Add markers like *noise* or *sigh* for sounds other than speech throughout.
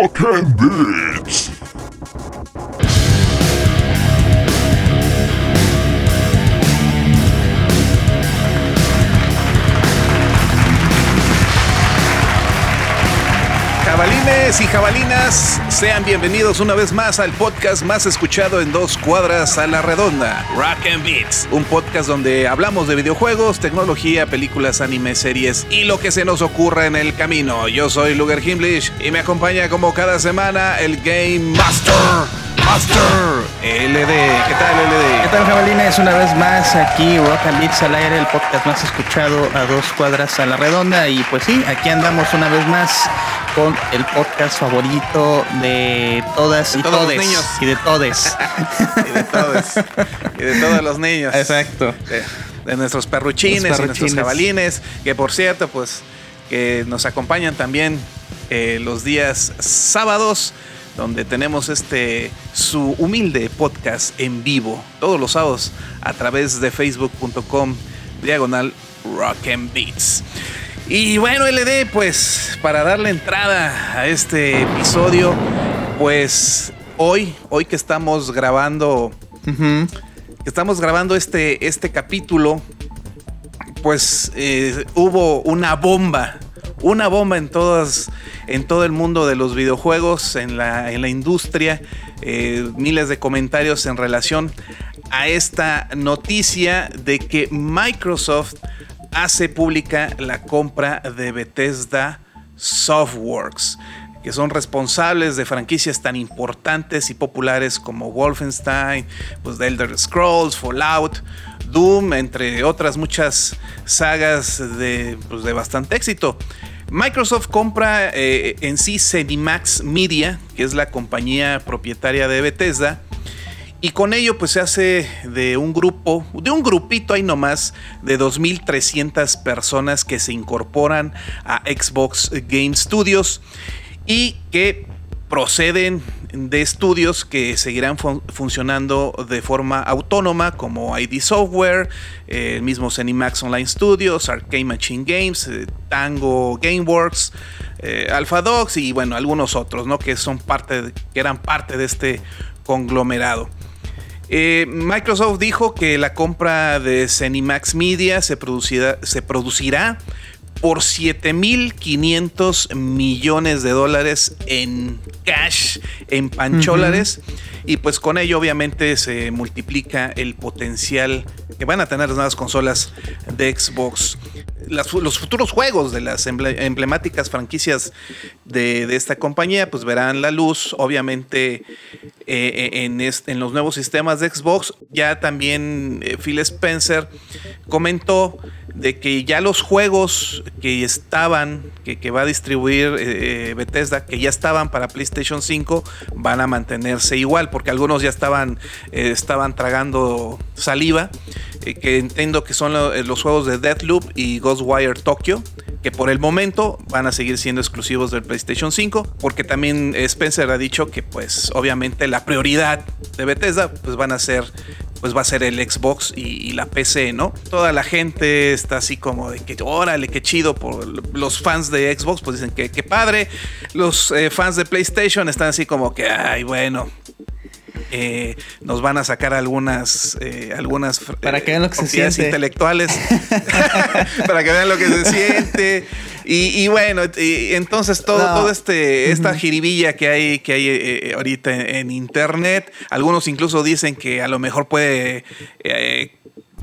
Rock and Jabalines y jabalinas, sean bienvenidos una vez más al podcast más escuchado en dos cuadras a la redonda, Rock and Beats, un podcast donde hablamos de videojuegos, tecnología, películas, anime, series y lo que se nos ocurra en el camino. Yo soy Luger Himblish y me acompaña como cada semana el Game Master. Master LD. ¿Qué tal, LD? ¿Qué tal, jabalines? Una vez más aquí, Rock and Beats al aire, el podcast más escuchado a dos cuadras a la redonda. Y pues sí, aquí andamos una vez más con el podcast favorito de todas De y todos los niños. Y de todes. *laughs* Y de todos. y de todos los niños. Exacto. de, de nuestros perruchines, Los y nuestros perruchines. jabalines, que por cierto, pues, que nos acompañan también eh, los días sábados, donde tenemos este su humilde podcast en vivo, todos los sábados, a través de facebook.com diagonal rock and beats. Y bueno, LD, pues para darle entrada a este episodio, pues hoy, hoy que estamos grabando estamos grabando este, este capítulo, pues eh, hubo una bomba, una bomba en todas, en todo el mundo de los videojuegos, en la, en la industria, eh, miles de comentarios en relación a esta noticia de que Microsoft hace pública la compra de Bethesda Softworks que son responsables de franquicias tan importantes y populares como Wolfenstein, pues The Elder Scrolls, Fallout, Doom, entre otras muchas sagas de, pues, de bastante éxito. Microsoft compra eh, en sí Cenimax Media, que es la compañía propietaria de Bethesda, y con ello pues se hace de un grupo, de un grupito ahí nomás, de 2.300 personas que se incorporan a Xbox Game Studios y que proceden de estudios que seguirán fun- funcionando de forma autónoma como ID Software, eh, el mismo Cenimax Online Studios, Arcade Machine Games, eh, Tango Gameworks, eh, Alpha y bueno, algunos otros, ¿no? Que son parte, que eran parte de este conglomerado. Eh, Microsoft dijo que la compra de Cenimax Media se producirá, se producirá por 7.500 millones de dólares en cash, en pancholares. Y pues con ello obviamente se multiplica el potencial que van a tener las nuevas consolas de Xbox. Los futuros juegos de las emble- emblemáticas franquicias de, esta compañía pues verán la luz obviamente eh, en, est- en los nuevos sistemas de Xbox. Ya también eh, Phil Spencer comentó de que ya los juegos que estaban, que, que va a distribuir eh, Bethesda, que ya estaban para PlayStation 5, van a mantenerse igual, porque algunos ya estaban, eh, estaban tragando saliva, eh, que entiendo que son lo- eh, los juegos de Deathloop y Ghostwire Tokyo, que por el momento van a seguir siendo exclusivos del PlayStation 5, porque también Spencer ha dicho que pues obviamente la prioridad de Bethesda pues van a ser pues va a ser el Xbox y, y la PC, ¿no? Toda la gente está así como de que órale, qué chido por los fans de Xbox pues dicen que qué padre, los eh, fans de PlayStation están así como que ay, bueno, eh, nos van a sacar algunas eh, algunas Para que vean lo que se siente. intelectuales *laughs* *laughs* para que vean lo que se siente y, y bueno y entonces todo No. todo este esta jiribilla que hay que hay eh, ahorita en, en internet algunos incluso dicen que a lo mejor puede eh,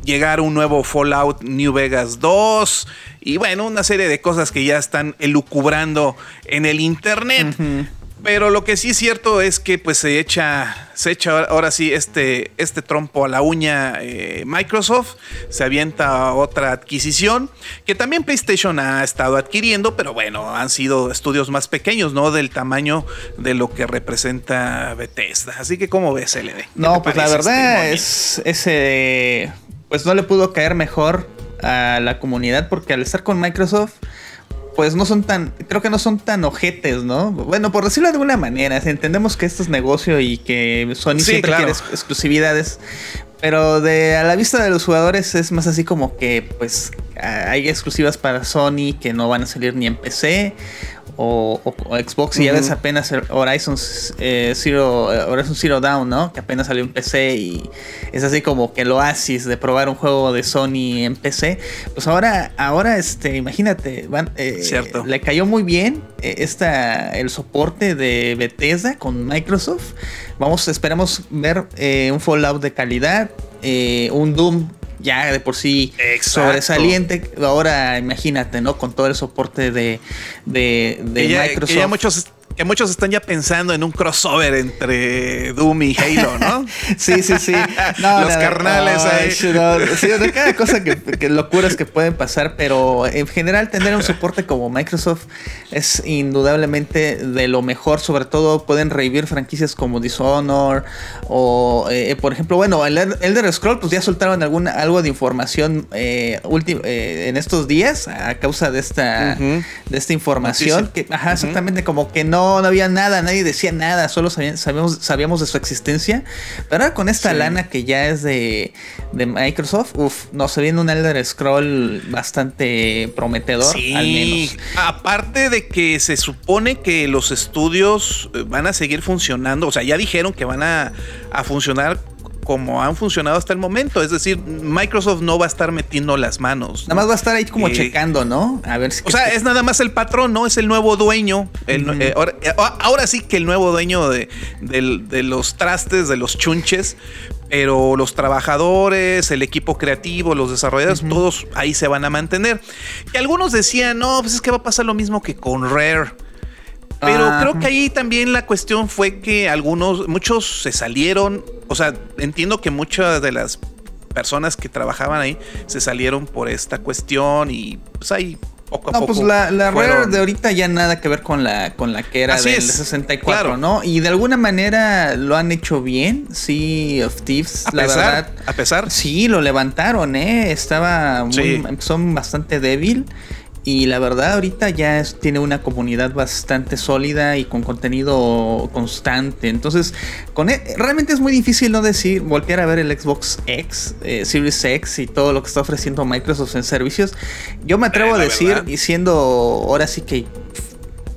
llegar un nuevo Fallout New Vegas 2 y bueno una serie de cosas que ya están elucubrando en el internet pero lo que sí es cierto es que pues se echa, se echa ahora sí este, este trompo a la uña eh, Microsoft, se avienta otra adquisición que también PlayStation ha estado adquiriendo, pero bueno, han sido estudios más pequeños, ¿no? Del tamaño de lo que representa Bethesda. Así que, ¿cómo ves, LD? ¿Qué No, pues la este verdad movimiento? es ese pues no le pudo caer mejor a la comunidad porque al estar con Microsoft pues no son tan, creo que no son tan ojetes, ¿no? Bueno, por decirlo de alguna manera, entendemos que esto es negocio y que Sony Sí, siempre claro. quiere exclusividades, pero de a la vista de los jugadores es más así como que pues hay exclusivas para Sony que no van a salir ni en PC o, Xbox. Y ya ves apenas Horizon, eh, Zero, eh, Horizon Zero Down, ¿no? Que apenas salió en PC y es así como que el oasis de probar un juego de Sony en PC. Pues ahora, ahora este, imagínate, eh, Cierto. le cayó muy bien esta, el soporte de Bethesda con Microsoft. Vamos, esperamos ver un Fallout de calidad, un Doom ya de por sí sobresaliente. Ahora imagínate, ¿no? Con todo el soporte de, de, Microsoft. ya muchos que muchos están ya pensando en un crossover entre Doom y Halo, ¿no? *laughs* sí, sí, sí. Los carnales ahí. sí, de cada cosa que, locuras que pueden pasar, pero en general tener un soporte como Microsoft es indudablemente de lo mejor. Sobre todo pueden revivir franquicias como Dishonor o, eh, por ejemplo, bueno, el Elder Scroll, pues ya soltaron alguna, algo de información eh, eh, en estos días a causa de esta, de esta información. Que, ajá, exactamente, como que no no, había nada, nadie decía nada, solo sabíamos, sabíamos, de su existencia. Pero ahora con esta lana que ya es de, Microsoft, uff, nos se viene un Elder Scroll bastante prometedor, al menos. Aparte de que se supone que los estudios eh, van a seguir funcionando, o sea, ya dijeron que van a, a funcionar como han funcionado hasta el momento. Es decir, Microsoft no va a estar metiendo las manos. Nada más va a estar ahí como eh, checando, ¿no? A ver si. O sea, es nada más el patrón, ¿no? Es el nuevo dueño. Eh, eh, ahora, sí que el nuevo dueño de, los trastes, de los chunches. Pero los trabajadores, el equipo creativo, los desarrolladores, todos ahí se van a mantener. Y algunos decían, no, pues es que va a pasar lo mismo que con Rare. Pero creo que ahí también la cuestión fue que algunos, muchos se salieron. O sea, entiendo que muchas de las personas que trabajaban ahí se salieron por esta cuestión y pues ahí poco a no, pues la, la Rare de ahorita ya nada que ver con la, con la que era del 64, ¿no? Y de alguna manera lo han hecho bien, sí, of Thieves, la verdad. A pesar. Sí, lo levantaron, ¿eh? Estaba muy, son bastante débil. Y la verdad ahorita ya tiene una comunidad bastante sólida y con contenido constante. Entonces, con e, realmente es muy difícil no decir, voltear a ver el Xbox X, eh, Series X y todo lo que está ofreciendo Microsoft en servicios. Yo me atrevo a decir, y siendo ahora sí que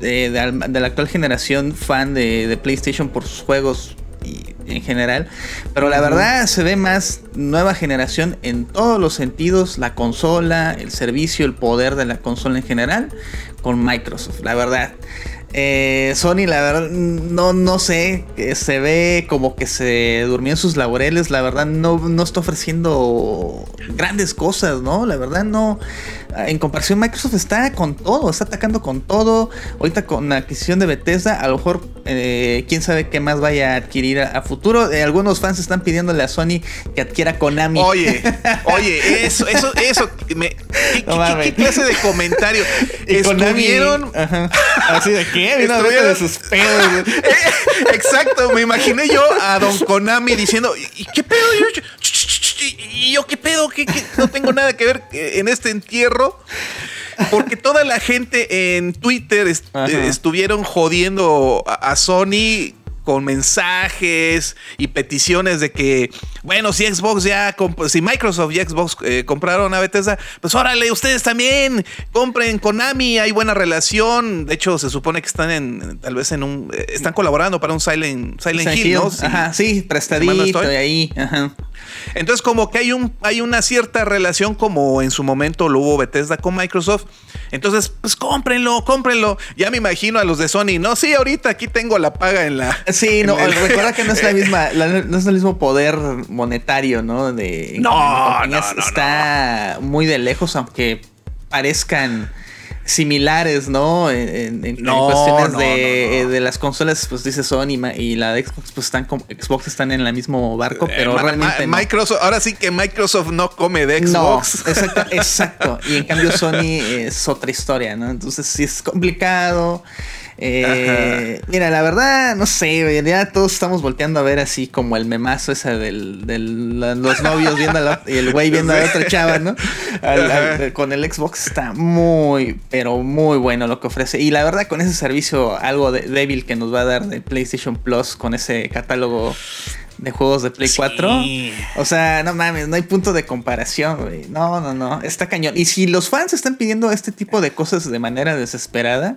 de, la actual generación fan de, de PlayStation por sus juegos y en general. Pero la verdad se ve más nueva generación en todos los sentidos, la consola, el servicio, el poder de la consola en general, con Microsoft, la verdad. Eh, Sony, la verdad, no, no sé, se ve como que se durmió en sus laureles, la verdad no, no está ofreciendo grandes cosas, ¿no? La verdad no, en comparación Microsoft está con todo, está atacando con todo, ahorita con la adquisición de Bethesda, a lo mejor eh, quién sabe qué más vaya a adquirir a, futuro, eh, algunos fans están pidiéndole a Sony que adquiera Konami. Oye, *laughs* oye, eso, eso, eso, ¿qué, clase de comentario? Estuvieron... Así de qué, de sus pedos. *laughs* Exacto, me imaginé yo a Don Konami diciendo, ¿y qué pedo? ¿Y yo qué pedo? ¿Qué, No tengo nada que ver en este entierro. Porque toda la gente en Twitter estuvieron jodiendo a Sony con mensajes y peticiones de que, bueno, si Xbox ya, si Microsoft y Xbox eh, compraron a Bethesda, pues órale, ustedes también compren Konami, hay buena relación. De hecho, se supone que están en, tal vez en un, eh, están colaborando para un Silent, Silent, Hill, ¿no? Ajá, sí, prestadito y ahí, ajá. Entonces, como que hay, un, hay una cierta relación, como en su momento lo hubo Bethesda con Microsoft. Entonces, pues cómprenlo, cómprenlo. Ya me imagino a los de Sony. No, sí, ahorita aquí tengo la paga en la. Sí, *laughs* no, recuerda que no es la misma, no es el mismo poder monetario, ¿no? De no, no, está muy de lejos, aunque parezcan similares, ¿no? En, cuestiones de, las consolas, pues dice Sony y la de Xbox, pues están como Xbox están en el mismo barco, eh, pero realmente. Microsoft, ahora sí que Microsoft no come de Xbox. No, exacto, *laughs* exacto. Y en cambio Sony es otra historia, ¿no? Entonces sí es complicado. Eh, mira, la verdad, no sé, ya todos estamos volteando a ver así como el memazo ese de los novios viendo y el güey viendo a la otra chava, ¿no? con el Xbox está muy, pero muy bueno lo que ofrece. Y la verdad, con ese servicio algo de, débil que nos va a dar de PlayStation Plus, con ese catálogo de juegos de Play 4. O sea, no mames, no hay punto de comparación, güey. No, no, no, está cañón. Y si los fans están pidiendo este tipo de cosas de manera desesperada,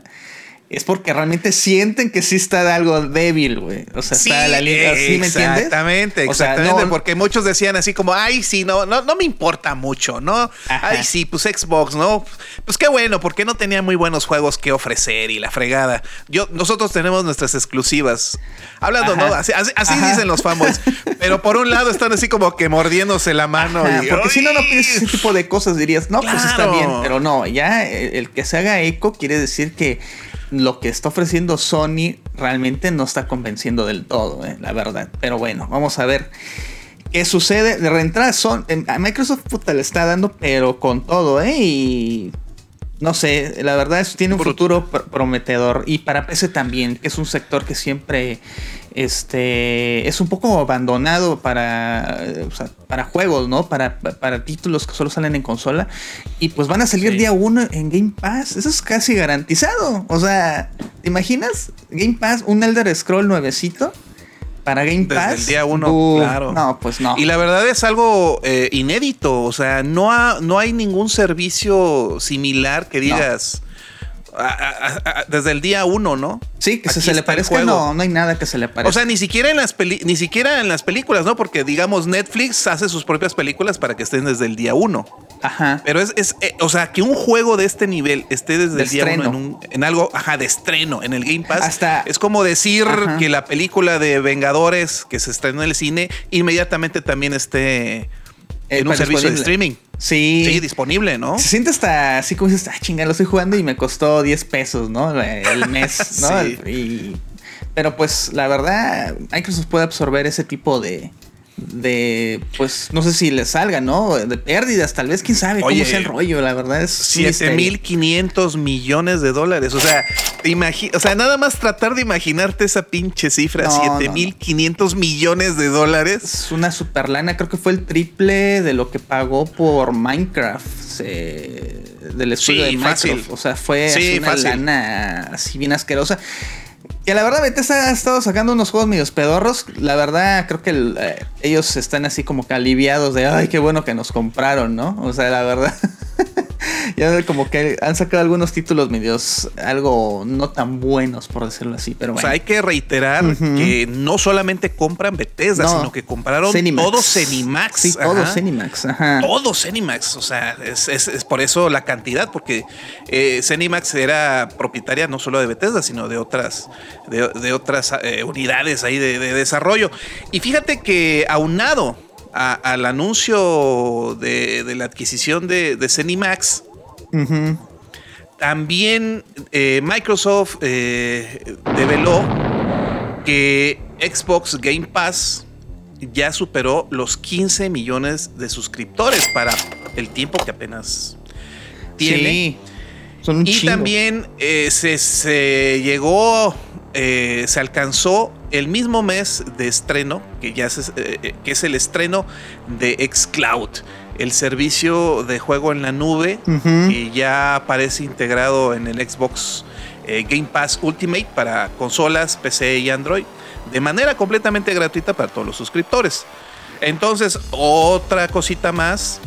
es porque realmente sienten que sí está de algo débil, güey. O sea, está la línea, ¿sí me entiendes? Exactamente, O sea, exactamente, no- porque muchos decían así como, ay, sí, no, no, no me importa mucho, ¿no? Ajá. Ay, sí, pues Xbox, ¿no? Pues qué bueno, porque no tenía muy buenos juegos que ofrecer y la fregada. Yo, nosotros tenemos nuestras exclusivas. Hablando, Ajá. ¿no? Así, así- así Ajá. dicen los fanboys. Pero por un lado están así como que mordiéndose la mano. Ajá, y, porque si no, no pides ese tipo de cosas, dirías, no, pues está bien, pero no, ya el, el que se haga eco quiere decir que lo que está ofreciendo Sony realmente no está convenciendo del todo, eh, la verdad. Pero bueno, vamos a ver qué sucede. De reentrada, son, em, a Microsoft puta le está dando, pero con todo, ¿eh? Y no sé, la verdad es tiene un futuro pr- prometedor. Y para PC también, que es un sector que siempre este es un poco abandonado para, eh, o sea, para juegos, ¿no? Para, para títulos que solo salen en consola. Y pues van a salir Sí. día uno en Game Pass. Eso es casi garantizado. O sea, ¿te imaginas? Game Pass, un Elder Scroll nuevecito para Game Desde Pass. el día uno, Uh, claro. No, pues no. Y la verdad es algo eh, inédito. O sea, no, ha- no hay ningún servicio similar que digas a- a- a- desde el día uno, ¿no? sí, que se, aquí se le parezca, no, no hay nada que se le parezca. O sea, ni siquiera en las peli- ni siquiera en las películas, ¿no? Porque digamos Netflix hace sus propias películas para que estén desde el día uno. Ajá. Pero es, es eh, o sea, que un juego de este nivel esté desde De el día estreno. uno en, un- en algo, ajá, de estreno, en el Game Pass. Hasta- es como decir Ajá. que la película de Vengadores que se estrenó en el cine inmediatamente también esté Eh, en un servicio de streaming. Sí. Sí, disponible, ¿no? Se siente hasta así como dices, ah, chinga, lo estoy jugando y me costó 10 pesos, ¿no? El mes, ¿no? *laughs* Sí. Y- pero pues la verdad, Microsoft puede absorber ese tipo de, de, pues no sé si le salga, ¿no? De pérdidas, tal vez, quién sabe Oye, cómo sea el rollo, la verdad es... un misterio. 7500 millones de dólares. O sea, te imagi- o sea, nada más tratar de imaginarte esa pinche cifra, No, no, no. 7500 millones de dólares. Es una super lana, creo que fue el triple de lo que pagó por Minecraft eh, del estudio Sí, de Microsoft. fácil. O sea, fue Sí, una fácil. lana así bien asquerosa. Que la verdad, Bethesda ha estado sacando unos juegos medios pedorros. La verdad, creo que eh, ellos están así como que aliviados de, ay, qué bueno que nos compraron, ¿no? O sea, la verdad. *laughs* ya como que han sacado algunos títulos medios algo no tan buenos, por decirlo así. Pero O bueno. sea, hay que reiterar Ujú. que no solamente compran Bethesda, No. sino que compraron Cenimax. todo Cenimax. Sí, todo Ajá. Cenimax. Ajá. Todo Cenimax, o sea, es, es- es por eso la cantidad, porque eh, Cenimax era propietaria no solo de Bethesda, sino de otras, de, de otras eh, unidades ahí de, de desarrollo. Y fíjate que aunado a- al anuncio de, de la adquisición de, de Cenimax, También eh, Microsoft eh, develó que Xbox Game Pass ya superó los 15 millones de suscriptores para el tiempo que apenas tiene. Sí. Son un y chingo. también eh, se, se llegó, eh, se alcanzó el mismo mes de estreno, que ya es, eh, que es el estreno de Xcloud, el servicio de juego en la nube Ujú. que ya aparece integrado en el Xbox Game Pass Ultimate para consolas, PC y Android, de manera completamente gratuita para todos los suscriptores. Entonces, otra cosita más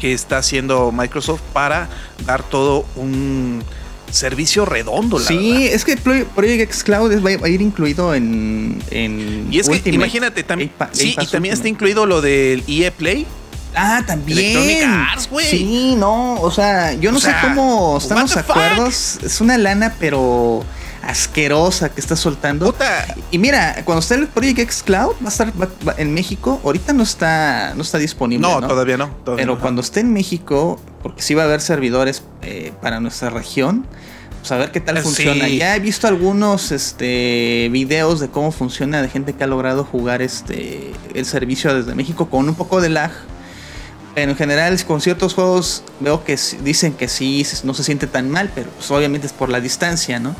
que está haciendo Microsoft para dar todo un servicio redondo, la Sí, verdad. es que Pro- Project X Cloud es- va a ir incluido en. en Y es que imagínate también, sí, y también está incluido lo del EA Play. Ah, también. Electronic Arts, güey. Sí, no, o sea, yo no O sé cómo están los fuck? acuerdos. Es una lana, pero asquerosa que está soltando. Puta, Y mira, cuando esté el Project X Cloud, va a estar va- va- en México. Ahorita no está, no está disponible. no, No, todavía no. todavía Pero no. cuando esté en México, porque sí va a haber servidores eh, para nuestra región, pues a ver qué tal Eh, funciona. Ya he visto algunos este, videos de cómo funciona de gente que ha logrado jugar este, el servicio desde México con un poco de lag. Pero en general, con ciertos juegos veo que dicen que sí, no se siente tan mal, pero pues obviamente es por la distancia, ¿no?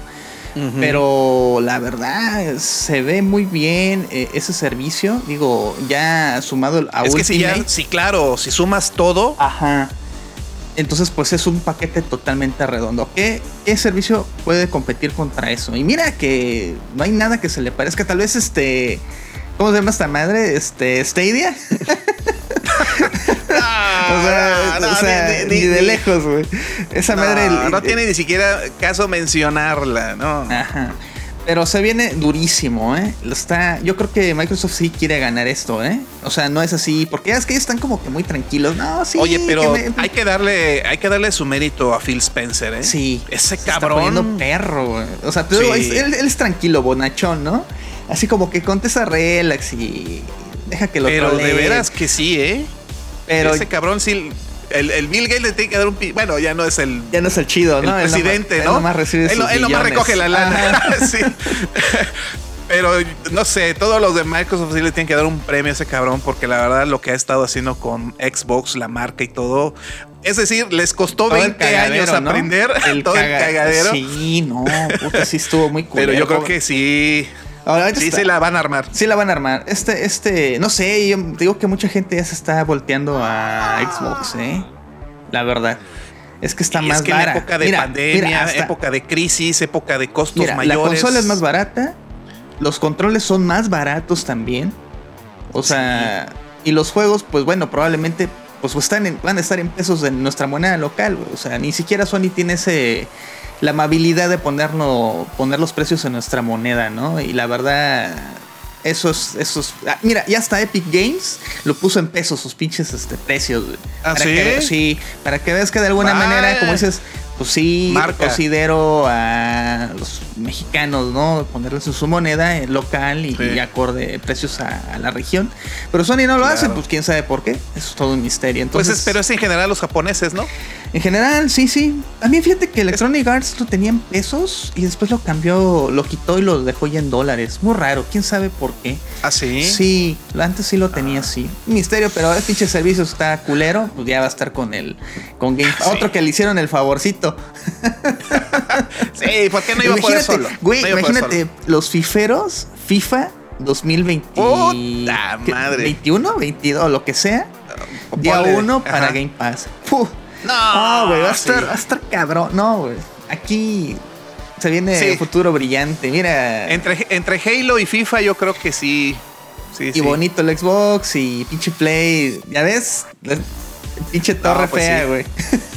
Pero la verdad, se ve muy bien eh, ese servicio. Digo, ya sumado a es que si ya, Ultimate. sí, claro, si sumas todo, Ajá. Entonces, pues es un paquete totalmente redondo. ¿Qué, qué servicio puede competir contra eso? Y mira que no hay nada que se le parezca. Tal vez este. ¿Cómo se llama esta madre? Este. Stadia. *laughs* Ah, o sea, no, o sea, ni, de lejos, güey. Esa madre. No tiene ni siquiera caso mencionarla, ¿no? Ajá. Pero se viene durísimo, ¿eh? Está, yo creo que Microsoft sí quiere ganar esto, ¿eh? O sea, no es así, porque es que ellos están como que muy tranquilos. No, sí. Oye, pero hay que darle, hay que darle su mérito a Phil Spencer, ¿eh? Sí. Ese cabrón. Está perro, güey. O sea, él, es tranquilo, bonachón, ¿no? Así como que contesta relax y deja que lo Pero de veras que sí, ¿eh? Pero ese cabrón sí el, Bill Gates le tiene que dar un bueno ya no es el ya no es el chido el no presidente no él, él nomás recoge la lana *laughs* sí. pero no sé todos los de Microsoft sí le tienen que dar un premio a ese cabrón porque la verdad lo que ha estado haciendo con Xbox la marca y todo es decir, les costó 20 años aprender el *laughs* todo el cagadero. Sí, no, puta, sí estuvo muy cool. Pero yo creo que sí. Ahora, sí, se la van a armar. Sí la van a armar. Este, este, no sé, yo digo que mucha gente ya se está volteando a Xbox, ¿eh? La verdad. Es que está más es que En época de pandemia, época de crisis, época de costos mayores. La consola es más barata. Los controles son más baratos también. O sea, y los juegos, pues bueno, probablemente pues están van a estar en pesos de nuestra moneda local. O sea, ni siquiera Sony tiene ese la amabilidad de ponernos, poner los precios en nuestra moneda, ¿no? Y la verdad, esos, esos. Ah, mira, ya hasta Epic Games lo puso en pesos sus pinches este, precios. ¿Ah, sí? sí, para que veas que de alguna manera, como dices, pues sí, considero a los mexicanos, ¿no? Ponerles su moneda local y, acorde precios a, la región. Pero Sony no lo hace, pues quién sabe por qué. Eso es todo un misterio. Pues Entonces, pues pero es en general los japoneses, ¿no? En general, sí, sí. También fíjate que Electronic Arts lo tenía en pesos y después lo cambió, lo quitó y lo dejó ya en dólares. Muy raro, quién sabe por qué. ¿Ah, sí? Sí, antes sí lo tenía así. Misterio, pero el pinche servicio está culero, pues ya va a estar con el con Game Otro que le hicieron el favorcito. *laughs* sí, ¿por qué no iba a poder solo? Güey, imagínate, los fiferos, FIFA 2020. Puta madre. 21, 22, lo que sea. Día uno para Game Pass. No, güey, va, a estar, va a estar cabrón. No, güey. Aquí se viene un futuro brillante. Mira. Entre, entre Halo y FIFA, yo creo que sí. sí y bonito el Xbox y pinche Play. Ya ves, pinche torre pues fea, güey.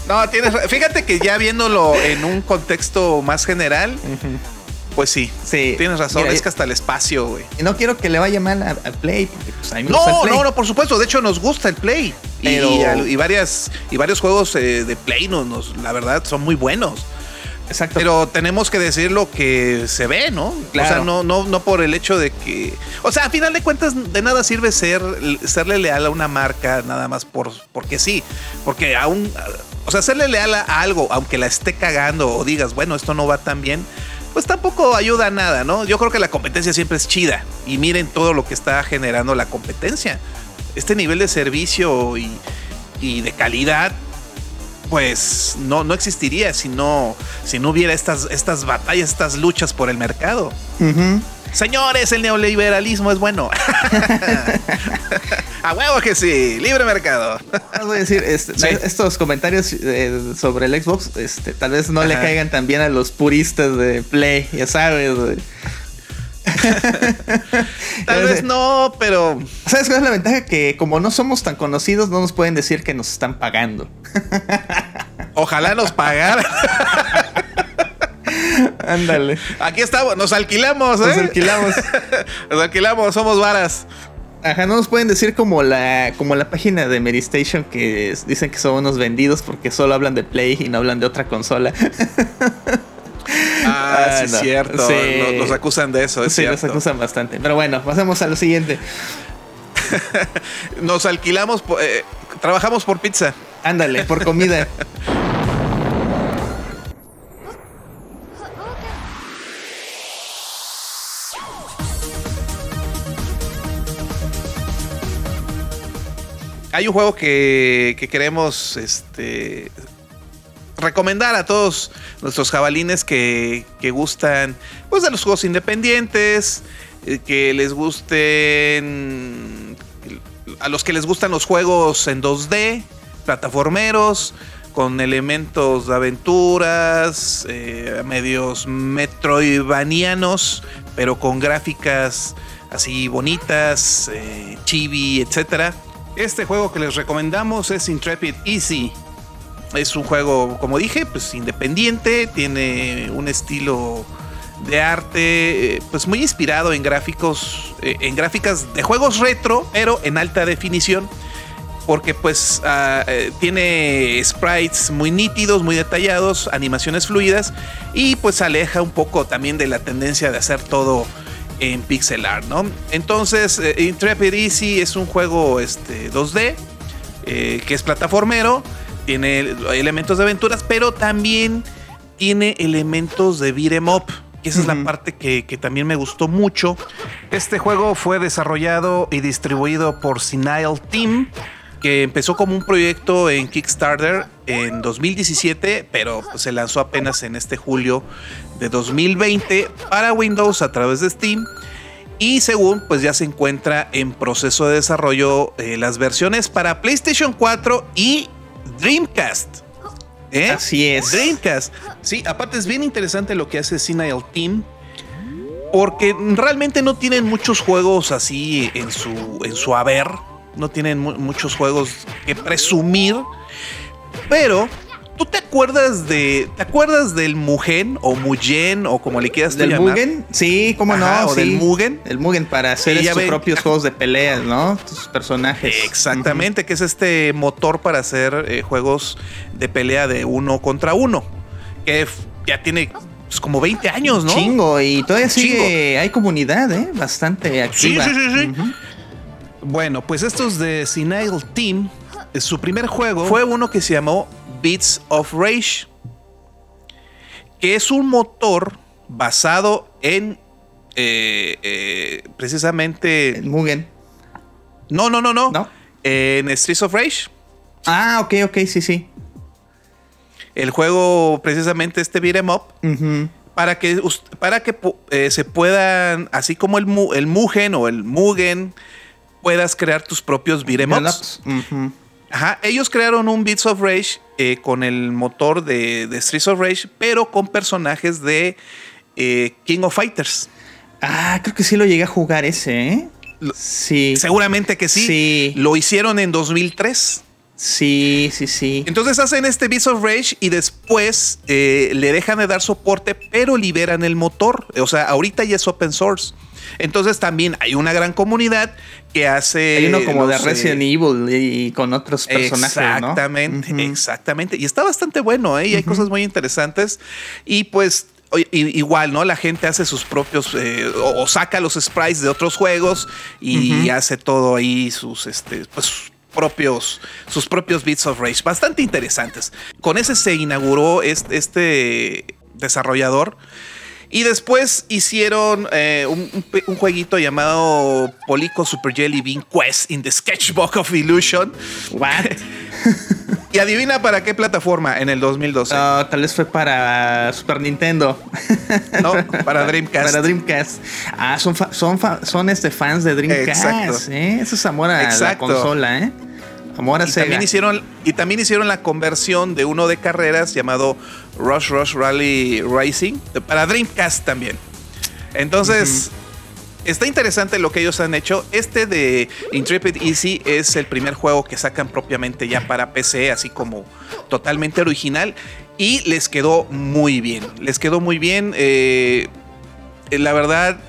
No, tienes. Fíjate que ya viéndolo en un contexto más general. Pues sí, sí. Tienes razón, es que hasta el espacio, güey. Y no quiero que le vaya mal al Play, porque pues a mí me no, gusta el Play. No, no, por supuesto. De hecho, nos gusta el Play. Y, varias, y varios juegos eh, de Play, nos, la verdad, son muy buenos. Exacto. Pero tenemos que decir lo que se ve, ¿no? Claro. O sea, no, no, no por el hecho de que. O sea, a final de cuentas, de nada sirve ser, serle leal a una marca nada más por, porque sí. Porque aún. O sea, serle leal a algo, aunque la esté cagando o digas, bueno, esto no va tan bien, pues tampoco ayuda a nada, ¿no? Yo creo que la competencia siempre es chida. Y miren todo lo que está generando la competencia. Este nivel de servicio y, de calidad, pues no, no existiría si no, si no hubiera estas, estas batallas, estas luchas por el mercado. Señores, el neoliberalismo es bueno. *laughs* a huevo que sí, libre mercado. Voy a decir, este, estos comentarios eh, sobre el Xbox, este, tal vez no le caigan también a los puristas de Play, ya sabes. *laughs* Tal vez no, pero. ¿Sabes cuál es la ventaja? Que como no somos tan conocidos, no nos pueden decir que nos están pagando. Ojalá nos pagaran. *laughs* Ándale. Aquí estamos, nos alquilamos, ¿eh? Nos alquilamos. *laughs* nos alquilamos, somos varas. Ajá, no nos pueden decir como la, como la página de Medistation que dicen que son unos vendidos porque solo hablan de Play y no hablan de otra consola. *laughs* Ah, ah sí, es cierto. Sí. Nos, acusan de eso, es sí, nos acusan bastante. Pero bueno, pasemos a lo siguiente. *laughs* nos alquilamos, eh, trabajamos por pizza. Ándale, por comida. *laughs* hay un juego que, queremos este, recomendar a todos nuestros jabalines que, gustan pues, de los juegos independientes, eh, que les gusten, a los que les gustan los juegos en 2D, plataformeros, con elementos de aventuras, eh, medios metroidvanianos, pero con gráficas así bonitas, eh, chibi, etcétera. Este juego que les recomendamos es Intrepid Easy Es un juego, como dije, pues independiente, tiene un estilo de arte eh, pues muy inspirado en gráficos eh, en gráficas de juegos retro pero en alta definición porque pues ah, eh, tiene sprites muy nítidos, muy detallados, animaciones fluidas y pues aleja un poco también de la tendencia de hacer todo en pixel art, ¿no? Entonces, Intrepid Easy es un juego este, 2D que es plataformero, tiene elementos de aventuras, pero también tiene elementos de beat'em up. Esa es la parte que, también me gustó mucho. Este juego fue desarrollado y distribuido por Sinile Team, que empezó como un proyecto en Kickstarter en 2017, pero se lanzó apenas en este julio de 2020 para Windows a través de Steam. Y según, pues ya se encuentra en proceso de desarrollo eh, las versiones para PlayStation 4 y Dreamcast. ¿Eh? Así es. Dreamcast. Sí, aparte es bien interesante lo que hace Sinile Team. Porque realmente no tienen muchos juegos así en su, en su haber. No tienen muchos juegos que presumir. Pero ¿Tú te acuerdas de. ¿Te acuerdas del Mugen o Mugen o como le quieras ¿Del Mugen? Sí, cómo no. O del Mugen. El Mugen para hacer sus propios juegos de peleas, ¿no? Tus personajes. Exactamente, que es este motor para hacer eh, juegos de pelea de uno contra uno. Que ya tiene pues, como 20 años, ¿no? Chingo, y todavía sigue. Hay comunidad, ¿eh? Bastante activa. Sí, sí, sí. sí. Bueno, pues estos de Sinile Team, su primer juego fue uno que se llamó Beats of Rage, que es un motor basado en eh, eh, precisamente. En Mugen. No, no, no, no, En Streets of Rage. Ah, ok, ok, sí, sí. El juego, precisamente este beat'em up, para que, para que eh, se puedan, así como el, el Mugen o el Mugen, puedas crear tus propios beat'em ups. Ajá, ellos crearon un Beats of Rage eh, con el motor de, Streets of Rage, pero con personajes de eh, King of Fighters. Ah, creo que sí lo llegué a jugar ese, ¿eh? Sí. Seguramente que sí. sí. Lo hicieron en 2003. Sí, sí, sí. Entonces hacen este Beats of Rage y después eh, le dejan de dar soporte, pero liberan el motor. O sea, ahorita ya es open source. Entonces también hay una gran comunidad que hace. Hay uno como de Resident Evil y, con otros personajes. Exactamente, exactamente. Y está bastante bueno, ¿eh? Y hay cosas muy interesantes. Y pues igual, ¿no? La gente hace sus propios eh, o, saca los sprites de otros juegos y hace todo ahí sus este pues propios sus propios bits of rage bastante interesantes. Con ese se inauguró este, este desarrollador y después hicieron eh, un, jueguito llamado Polico Super Jelly Bean Quest in the Sketchbook of Illusion. What? *laughs* y adivina para qué plataforma en el 2012. tal vez fue para Super Nintendo. *laughs* no, para Dreamcast. Para Dreamcast. Ah, son, son, son este fans de Dreamcast. Exacto. ¿eh? Eso es amor a la consola, ¿eh? y también hicieron y también hicieron la conversión de uno de carreras llamado Rush Rush Rally Racing para Dreamcast también. Entonces, está interesante lo que ellos han hecho. Este de Intrepid Easy es el primer juego que sacan propiamente ya para PC, así como totalmente original. Y les quedó muy bien. Les quedó muy bien. Eh, la verdad,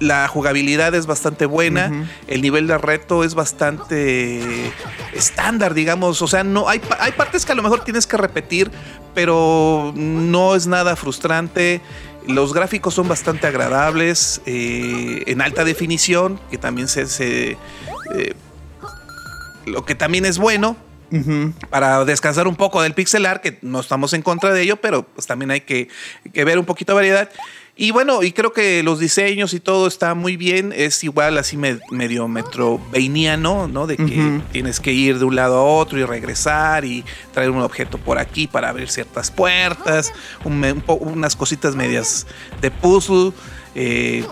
la jugabilidad es bastante buena, el nivel de reto es bastante estándar, digamos, o sea, no hay, hay partes que a lo mejor tienes que repetir, pero no es nada frustrante. Los gráficos son bastante agradables, eh, en alta definición, que también se... se eh, lo que también es bueno, para descansar un poco del pixelar, que no estamos en contra de ello, pero pues también hay que, que ver un poquito de variedad. Y bueno, y creo que los diseños y todo está muy bien. Es igual así medio metroveiniano, ¿no? De que tienes que ir de un lado a otro y regresar y traer un objeto por aquí para abrir ciertas puertas, unas cositas medias de puzzle. Eh,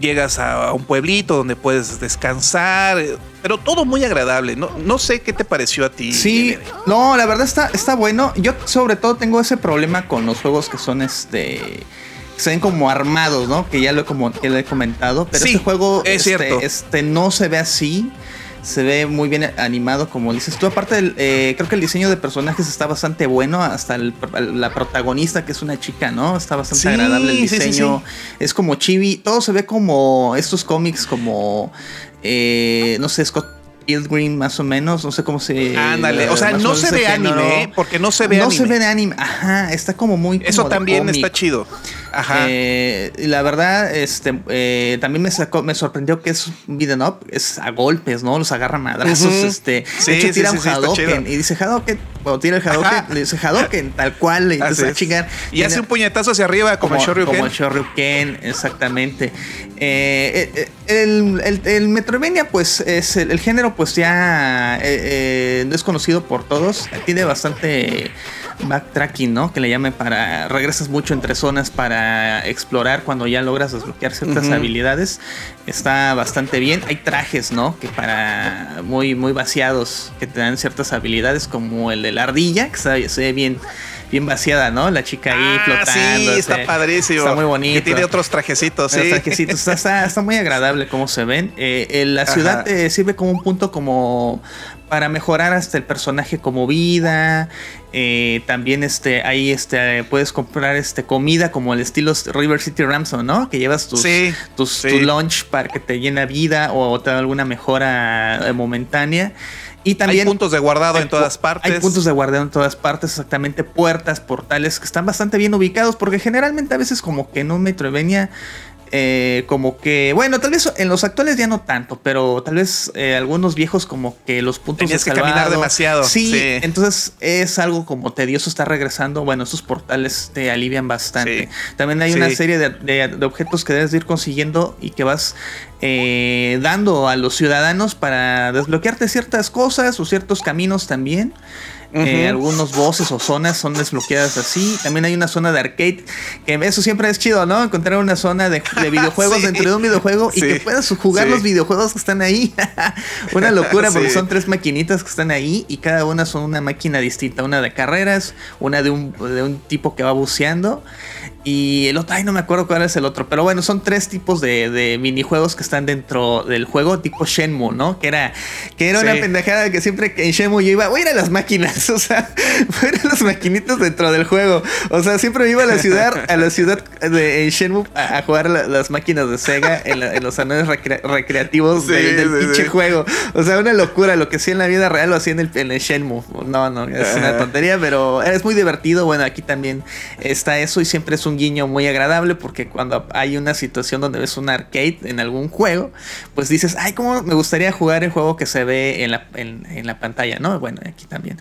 llegas a, un pueblito donde puedes descansar, pero todo muy agradable. No, no sé qué te pareció a ti. Sí, no, la verdad está, está bueno. Yo sobre todo tengo ese problema con los juegos que son este se ven como armados, ¿no? Que ya lo he, como, he comentado. Pero este juego es este, este, no se ve así. Se ve muy bien animado, como dices tú. Aparte, eh, creo que el diseño de personajes está bastante bueno. Hasta la protagonista, que es una chica, ¿no? Está bastante agradable el diseño. es como chibi. Todo se ve como estos cómics, como. Eh, no sé, Scott Pilgrim más o menos, no sé cómo se... Ándale, o sea, no se ve anime, ¿eh? porque no se ve no anime. No se ve anime, ajá, está como muy... Eso también está chido. Ajá. Eh, la verdad, este, eh, también me sacó, me sorprendió que es un beat'em up, es a golpes, ¿no? Los agarra madrazos, este. Sí, de hecho, tira un Hadoken y dice Hadoken, cuando tira el Hadoken, le dice Hadoken, tal cual, y dice a chingar. Y hace un puñetazo hacia arriba, como, el Shoryuken. Como el Shoryuken, exactamente. Eh, el, el, el, Metroidvania, pues, es el, género, pues ya no es conocido por todos. Tiene bastante backtracking, ¿no? Que le llamen para. Regresas mucho entre zonas para explorar cuando ya logras desbloquear ciertas habilidades. Está bastante bien. Hay trajes, ¿no? Que para. Muy, muy vaciados, que te dan ciertas habilidades, como el de la ardilla, que se ve bien bien vaciada, ¿no? La chica ahí ah, flotando. Sí, está padrísimo. Está muy bonito. Que tiene otros trajecitos, sí. trajecitos. Está, está, muy agradable cómo se ven. Eh, la ciudad eh, sirve como un punto como para mejorar hasta el personaje como vida. Eh, también este, ahí este, puedes comprar este, comida como el estilo River City Ransom, ¿no? Que llevas tus, tus tu lunch para que te llena vida o te da alguna mejora momentánea. Y también hay puntos de guardado en todas partes. Hay puntos de guardado en todas partes, exactamente puertas, portales que están bastante bien ubicados, porque generalmente a veces como que en un Metroidvania eh, como que, bueno, tal vez en los actuales ya no tanto, pero tal vez eh, algunos viejos como que los puntos Tenías que caminar demasiado. Sí, entonces es algo como tedioso estar regresando. Bueno, estos portales te alivian bastante. También hay una serie de, objetos que debes ir consiguiendo y que vas eh, dando a los ciudadanos para desbloquearte ciertas cosas o ciertos caminos también. Eh, algunos voces o zonas son desbloqueadas así. También hay una zona de arcade, que eso siempre es chido, ¿no? Encontrar una zona de, *laughs* videojuegos dentro de un videojuego y que puedas jugar los videojuegos que están ahí. *laughs* una locura, porque son tres maquinitas que están ahí y cada una son una máquina distinta. Una de carreras, una de un, de un tipo que va buceando y el otro, ay, no me acuerdo cuál es el otro. Pero bueno, son tres tipos de, minijuegos que están dentro del juego, tipo Shenmue, ¿no? Que era, que era una pendejada que siempre en Shenmue yo iba, voy a ir a las máquinas, *laughs* o sea, voy a ir a las maquinitas dentro del juego. O sea, siempre iba a la ciudad, a la ciudad de Shenmue a, jugar las máquinas de Sega en, los anuales recreativos del pinche juego. O sea, una locura. Lo que hacía en la vida real lo hacía en el, en el Shenmue. No, no, es una tontería, pero es muy divertido. Bueno, aquí también está eso y siempre es un guiño muy agradable porque cuando hay una situación donde ves un arcade en algún juego, pues dices, ay, cómo me gustaría jugar el juego que se ve en la, en, la pantalla, ¿no? Bueno, aquí también.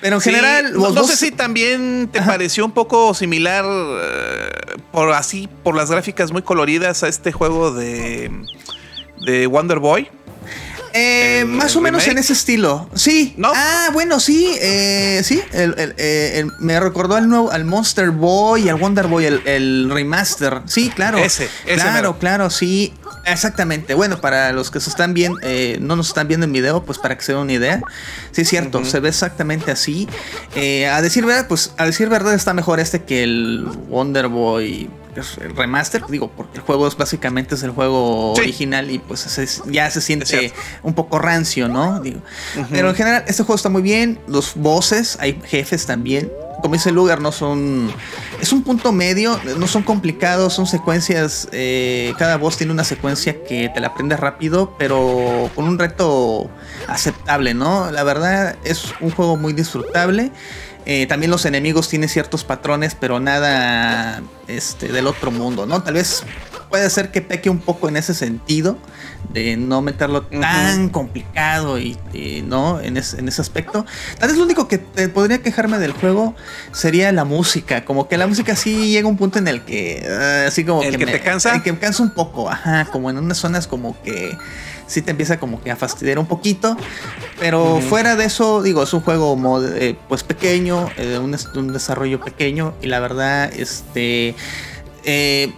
Pero en general... No, sé si también te pareció un poco similar, eh, por así, por las gráficas muy coloridas a este juego de, de Wonder Boy. Eh, más o menos en ese estilo. Sí. ¿No? Ah, bueno, sí. Eh, sí. Eh, me recordó al nuevo, al Monster Boy al Wonder Boy, el, remaster. Sí, claro. Ese, Claro, claro, sí. Exactamente. Bueno, para los que se están viendo, no nos están viendo en video, pues para que se den una idea. Sí, es cierto, se ve exactamente así. a decir verdad, pues a decir verdad está mejor este que el Wonder Boy el remaster, digo, porque el juego es básicamente es el juego original y pues ya se siente un poco rancio, ¿no? Digo. Pero en general, este juego está muy bien. Los bosses, hay jefes también. Como dice Lugar, no son. Es un punto medio, no son complicados, son secuencias. Eh, cada boss tiene una secuencia que te la aprendes rápido, pero con un reto aceptable, ¿no? La verdad es un juego muy disfrutable. Eh, también los enemigos tienen ciertos patrones, pero nada este, del otro mundo, ¿no? Tal vez puede ser que peque un poco en ese sentido, de no meterlo tan complicado y, no en, en, ese aspecto. Tal vez lo único que te podría quejarme del juego sería la música, como que la música sí llega a un punto en el que, ah, así como que, te cansa, que me cansa un poco, ajá, como en unas zonas como que sí te empieza como que a fastidiar un poquito. Pero fuera de eso, digo, es un juego eh, pues pequeño, eh, un, desarrollo pequeño. Y la verdad, este. Eh,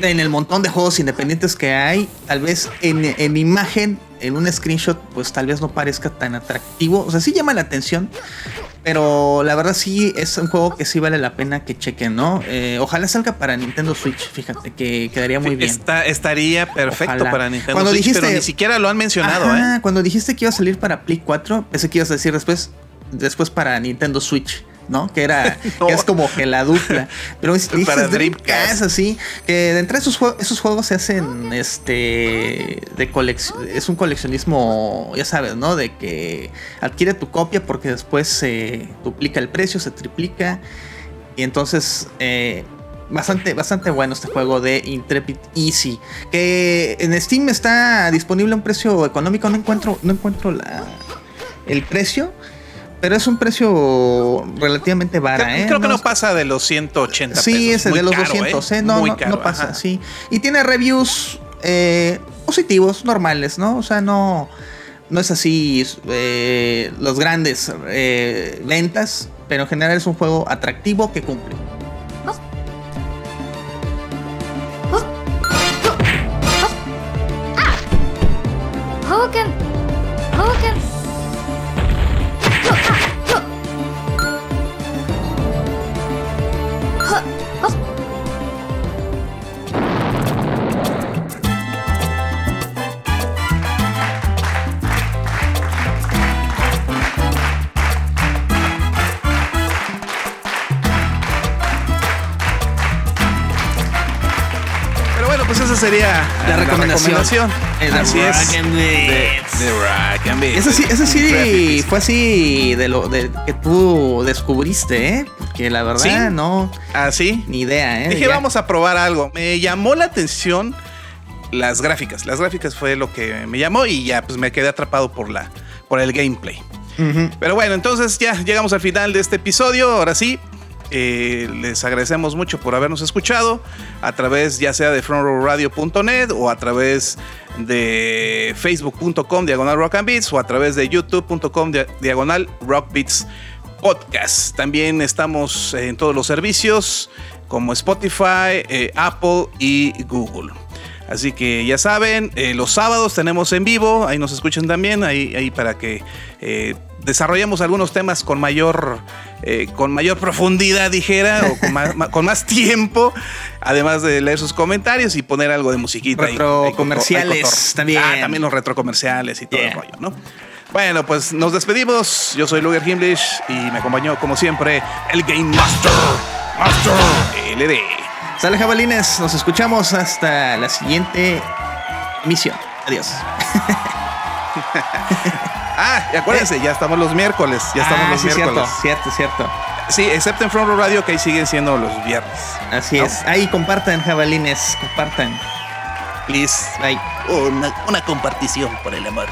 en el montón de juegos independientes que hay, tal vez en, en, imagen, en un screenshot, pues tal vez no parezca tan atractivo. O sea, sí llama la atención, Pero la verdad sí es un juego que sí vale la pena que chequen, ¿no? Eh, ojalá salga para Nintendo Switch, fíjate, que quedaría muy bien. Está, estaría perfecto Ojalá. para Nintendo Cuando Switch, dijiste- pero ni siquiera lo han mencionado, Ajá, ¿eh? Cuando dijiste que iba a salir para Play 4, pensé que ibas a decir después, después para Nintendo Switch, ¿no? Que era, *laughs* No. que es como que la dupla. *laughs* Pero es- Para Dreamcast, Dreamcast. así, que de entre esos juegos, esos juegos se hacen, este, de colección, es un coleccionismo, ya sabes, ¿no? De que adquiere tu copia porque después se duplica el precio, se triplica y entonces. eh, Bastante, bastante bueno este juego de Intrepid Easy. Que en Steam está disponible a un precio económico. No encuentro, no encuentro la, el precio. Pero es un precio relativamente barato. Creo, creo que no pasa de los 180 pesos. Sí, Muy de los caro, 200, ¿eh? ¿eh? No, Muy no, caro, no pasa, ajá. sí. Y tiene reviews eh, positivos, normales, ¿no? O sea, no, no es así eh, los grandes eh, ventas, pero en general es un juego atractivo que cumple. Sería La recomendación. recomendación. Eh, de Así es. And De, Beats. de Rock and Beats. Ese sí, ese sí fue así de lo de que tú descubriste, ¿eh? Porque la verdad Sí. no, Así. ni idea, ¿eh? Dije, Ya. vamos a probar algo. Me llamó la atención las gráficas. Las gráficas fue lo que me llamó y ya pues me quedé atrapado por la por el gameplay. Pero bueno, entonces ya llegamos al final de este episodio. Ahora sí, eh, les agradecemos mucho por habernos escuchado a través ya sea de frontrowradio.net o a través de facebook.com diagonal rock and beats o a través de youtube.com dia- diagonal rock beats podcast. También estamos en todos los servicios como Spotify, eh, Apple y Google. Así que ya saben, eh, los sábados tenemos en vivo, ahí nos escuchan también, ahí, ahí para que eh, desarrollemos algunos temas con mayor, eh, con mayor profundidad, dijera, o con más, ma- con más *laughs* tiempo, además de leer sus comentarios y poner algo de musiquita. ahí- ahí cotor- Retrocomerciales ahí también. Ah, también los retrocomerciales y todo el rollo, ¿no? Bueno, pues nos despedimos. Yo soy Luger Himlish y me acompañó, como siempre, el Game Master, Master LD. Sale jabalines, nos escuchamos hasta la siguiente emisión. Adiós. *laughs* Ah, y acuérdense, ya estamos los miércoles. Ya estamos Ah, los sí, miércoles. Cierto, cierto, cierto. Sí, excepto en Front Row Radio, que ahí siguen siendo los viernes. Así ¿No? es. Ahí compartan, jabalines, compartan. Please. Bye. Una, una compartición por el amor.